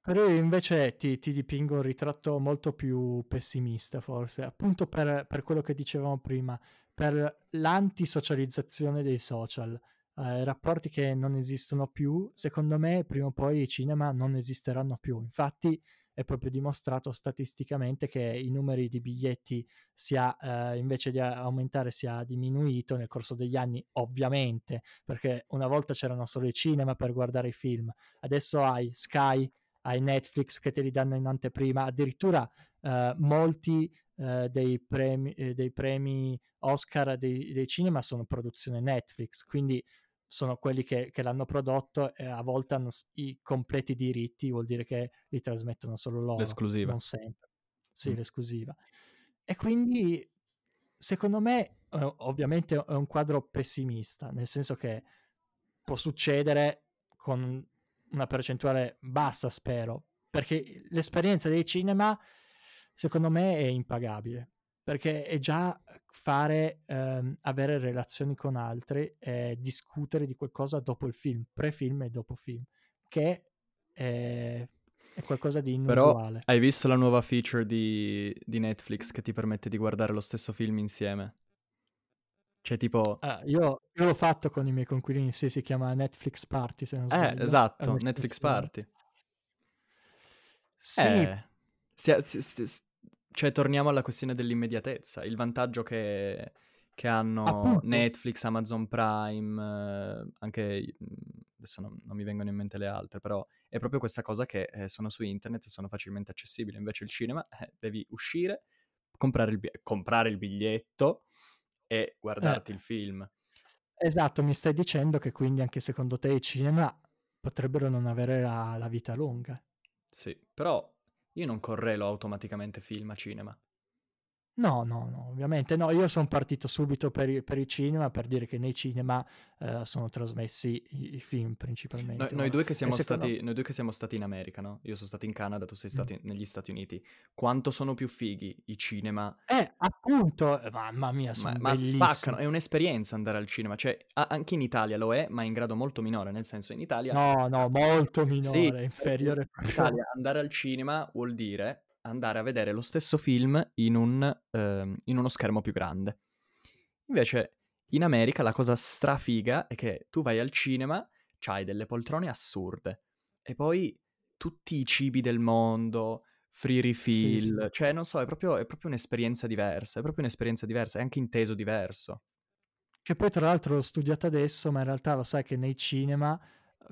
Però io invece ti, ti, dipingo un ritratto molto più pessimista, forse, appunto per, per quello che dicevamo prima, per l'antisocializzazione dei social, eh, rapporti che non esistono più, secondo me prima o poi i cinema non esisteranno più. Infatti è proprio dimostrato statisticamente che i numeri di biglietti sia, eh, invece di aumentare sia diminuito nel corso degli anni, ovviamente, perché una volta c'erano solo i cinema per guardare i film, adesso hai Sky, hai Netflix che te li danno in anteprima, addirittura eh, molti eh, dei, premi, eh, dei, premi, Oscar dei, dei, cinema sono produzione Netflix, quindi sono quelli che, che l'hanno prodotto e a volte hanno i completi diritti, vuol dire che li trasmettono solo loro. L'esclusiva. Non sempre. Sì, mm. l'esclusiva. E quindi, secondo me, eh, ovviamente è un quadro pessimista, nel senso che può succedere con una percentuale bassa, spero, perché l'esperienza dei cinema, secondo me, è impagabile, perché è già fare, ehm, avere relazioni con altri e discutere di qualcosa dopo il film, pre-film e dopo film, che è, è qualcosa di inusuale. Però hai visto la nuova feature di, di Netflix che ti permette di guardare lo stesso film insieme? Cioè, tipo... Ah, io, io, l'ho fatto con i miei conquilini, sì, si chiama Netflix Party, se non sbaglio. Eh, esatto, Netflix Party. Sì. Eh, si, si, si, cioè, torniamo alla questione dell'immediatezza. Il vantaggio che, che hanno Appunto. Netflix, Amazon Prime, eh, anche... Adesso non, non, mi vengono in mente le altre, però è proprio questa cosa che eh, sono su internet e sono facilmente accessibili. Invece il cinema, eh, devi uscire, comprare il, comprare il biglietto e guardarti eh. il film. Esatto, mi stai dicendo che quindi anche secondo te i cinema potrebbero non avere la, la vita lunga. Sì, però io non correlo automaticamente film a cinema. No, no, no, ovviamente no. Io sono partito subito per i, per i, cinema per dire che nei cinema eh, sono trasmessi i, i film principalmente. Noi, noi, due stati, secondo... noi, due che siamo stati in America, no? Io sono stato in Canada, tu sei stato mm. negli Stati Uniti. Quanto sono più fighi i cinema? Eh, appunto, eh, mamma mia, sono ma, ma spaccano, è un'esperienza andare al cinema. Cioè, a, anche in Italia lo è, ma in grado molto minore. Nel senso, in Italia... No, no, molto minore, sì, inferiore. In Italia andare al cinema vuol dire andare a vedere lo stesso film in, un, eh, in uno schermo più grande. Invece in America la cosa strafiga è che tu vai al cinema, c'hai delle poltrone assurde e poi tutti i cibi del mondo, free refill, sì, sì. cioè non so, è proprio, è proprio un'esperienza diversa, è proprio un'esperienza diversa, è anche inteso diverso. Che poi tra l'altro l'ho studiato adesso, ma in realtà lo sai che nei cinema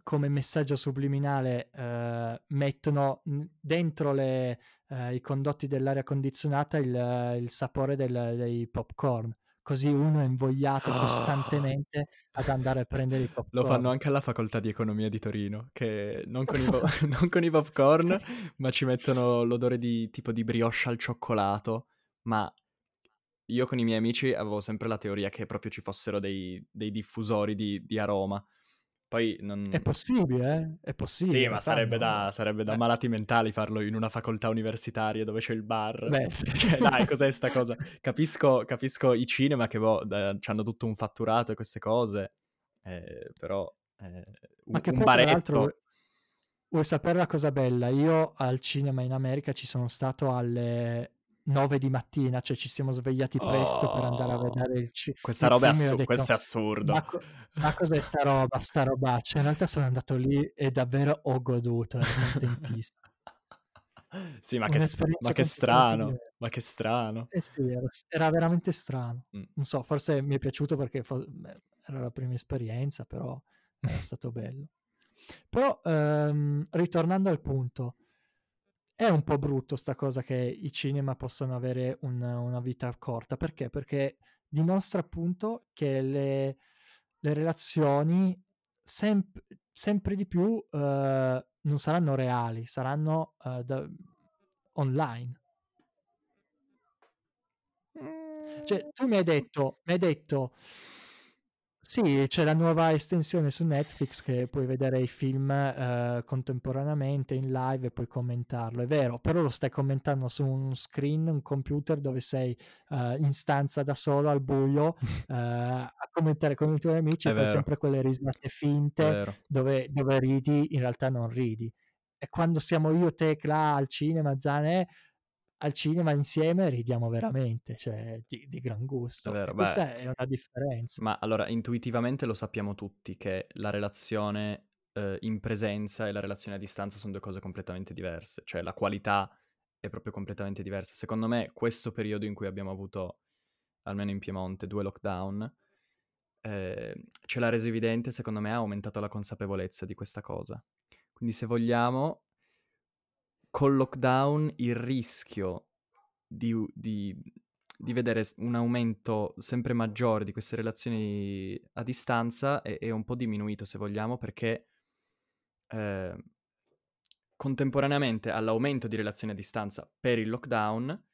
come messaggio subliminale eh, mettono dentro le, eh, i condotti dell'aria condizionata il, il sapore del, dei popcorn. Così uno è invogliato oh. costantemente ad andare a prendere i popcorn. Lo fanno anche alla facoltà di economia di Torino, che non con, i, [laughs] po- [laughs] non con i popcorn, ma ci mettono l'odore di tipo di brioche al cioccolato, ma io con i miei amici avevo sempre la teoria che proprio ci fossero dei, dei diffusori di, di aroma. Poi non... È possibile, eh? È possibile. Sì, ma sarebbe da, sarebbe da, malati mentali farlo in una facoltà universitaria dove c'è il bar. Beh, [laughs] sì. cioè, dai, [laughs] cos'è sta cosa? Capisco, capisco i cinema che boh, hanno tutto un fatturato e queste cose, eh, però eh, ma che un poi, baretto... Vuoi sapere la cosa bella? Io al cinema in America ci sono stato alle 9 di mattina, cioè ci siamo svegliati presto oh, per andare a vedere il cinema. Questa roba è, assu- detto, questo è assurdo. Ma, co- ma, cos'è sta roba? Sta roba? Cioè, in realtà sono andato lì e davvero ho goduto, ero contentissimo. [laughs] sì, ma che, ma che strano, ma che strano. Eh sì, era, era veramente strano. Mm. Non so, forse mi è piaciuto perché fo- beh, era la prima esperienza, però era stato bello. Però, ehm, ritornando al punto, è un po' brutto sta cosa che i cinema possano avere un, una vita corta. Perché? Perché dimostra appunto che le, le relazioni sem- sempre di più uh, non saranno reali, saranno uh, da- online. Cioè, tu mi hai detto, mi hai detto sì, c'è la nuova estensione su Netflix che puoi vedere i film eh, contemporaneamente in live e puoi commentarlo. È vero, però lo stai commentando su un screen, un computer dove sei eh, in stanza da solo al buio [laughs] eh, a commentare con i tuoi amici e fai sempre quelle risate finte dove, dove, ridi, in realtà non ridi. E quando siamo io, te, Cla, al cinema, Zane, al cinema insieme ridiamo veramente, cioè di, di gran gusto. È vero, questa beh, è una differenza. Ma allora, intuitivamente lo sappiamo tutti che la relazione eh, in presenza e la relazione a distanza sono due cose completamente diverse, cioè la qualità è proprio completamente diversa. Secondo me questo periodo in cui abbiamo avuto, almeno in Piemonte, due lockdown, eh, ce l'ha reso evidente, secondo me ha aumentato la consapevolezza di questa cosa. Quindi se vogliamo, col lockdown il rischio di, di, di, vedere un aumento sempre maggiore di queste relazioni a distanza è, è un po' diminuito, se vogliamo, perché eh, contemporaneamente all'aumento di relazioni a distanza per il lockdown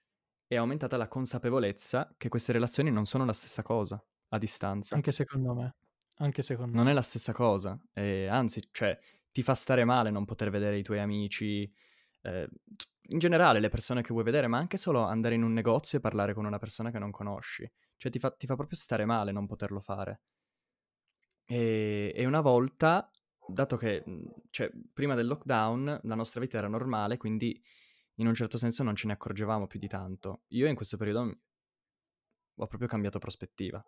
è aumentata la consapevolezza che queste relazioni non sono la stessa cosa a distanza. Anche secondo me. Anche secondo non me. è la stessa cosa. E anzi, cioè, ti fa stare male non poter vedere i tuoi amici, eh, in generale le persone che vuoi vedere, ma anche solo andare in un negozio e parlare con una persona che non conosci. Cioè ti fa, ti fa proprio stare male non poterlo fare. E, e una volta, dato che mhmm, cioè, prima del lockdown la nostra vita era normale, quindi in un certo senso non ce ne accorgevamo più di tanto. Io in questo periodo ho proprio cambiato prospettiva.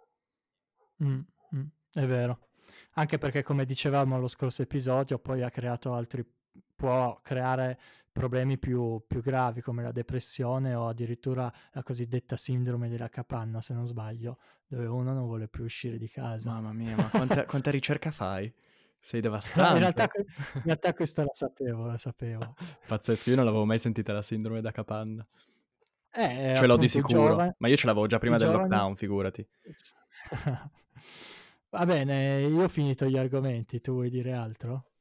Mm, mm, è vero. Anche perché, come dicevamo allo scorso episodio, poi ha creato altri può creare problemi più, più, gravi come la depressione o addirittura la cosiddetta sindrome della capanna, se non sbaglio, dove uno non vuole più uscire di casa. Mamma mia, ma quanta, [laughs] quanta ricerca fai? Sei devastante. in, realtà, in realtà questa la sapevo, la sapevo. [laughs] Pazzesco, io non l'avevo mai sentita la sindrome da capanna. Eh, ce l'ho di sicuro, giovane, ma io ce l'avevo già prima del giovane... lockdown, figurati. [laughs] Va bene, io ho finito gli argomenti, tu vuoi dire altro?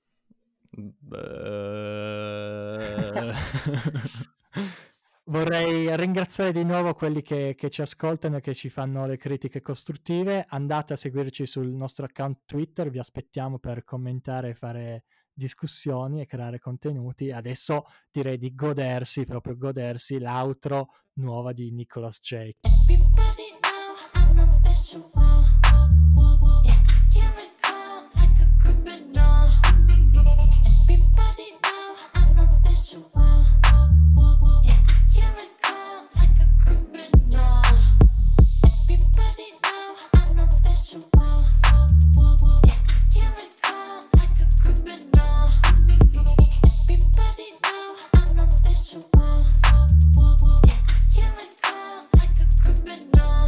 [laughs] Vorrei ringraziare di nuovo quelli che, che, ci ascoltano e che ci fanno le critiche costruttive. Andate a seguirci sul nostro account Twitter, vi aspettiamo per commentare, fare discussioni e creare contenuti. Adesso direi di godersi, proprio godersi l'outro nuova di Nicolas Jake. Everybody sexual. Yeah, I like a criminal.